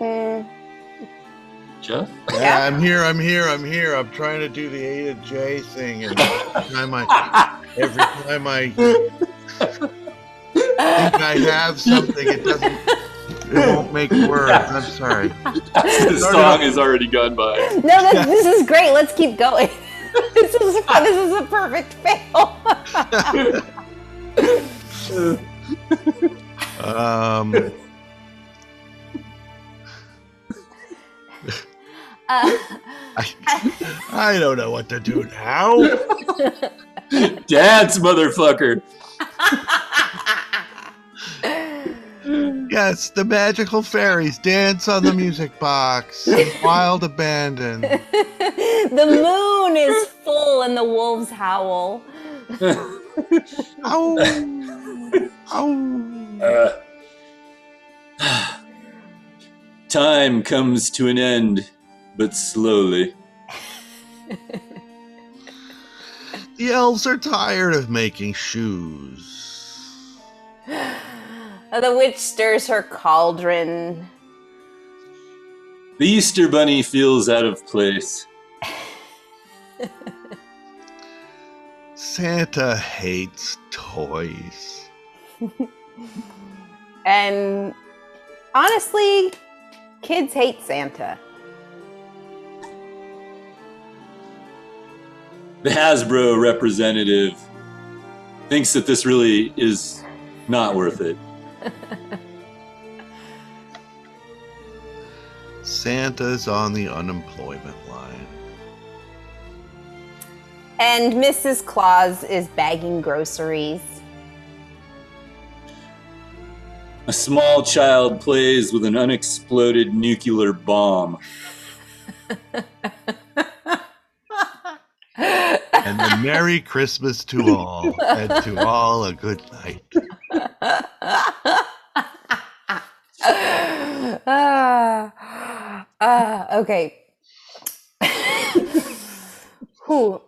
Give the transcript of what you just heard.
Mm, Jeff? Yeah, I'm here. I'm here. I'm here. I'm trying to do the A to J thing, and every time I, every time I think I have something, it doesn't. It won't make words. I'm sorry. the song is already gone by. no, that, this is great. Let's keep going. this is this is a perfect fail. Um, Uh, I don't know what to do now. Dance, motherfucker. Yes, the magical fairies dance on the music box. In wild abandon. the moon is full and the wolves howl. Ow. Ow. Uh, time comes to an end, but slowly. The elves are tired of making shoes. The witch stirs her cauldron. The Easter Bunny feels out of place. Santa hates toys. And honestly, kids hate Santa. The Hasbro representative thinks that this really is not worth it. Santa's on the unemployment line. And Mrs. Claus is bagging groceries. A small child plays with an unexploded nuclear bomb. And a Merry Christmas to all, and to all a good night. ah, ah, okay. Whew.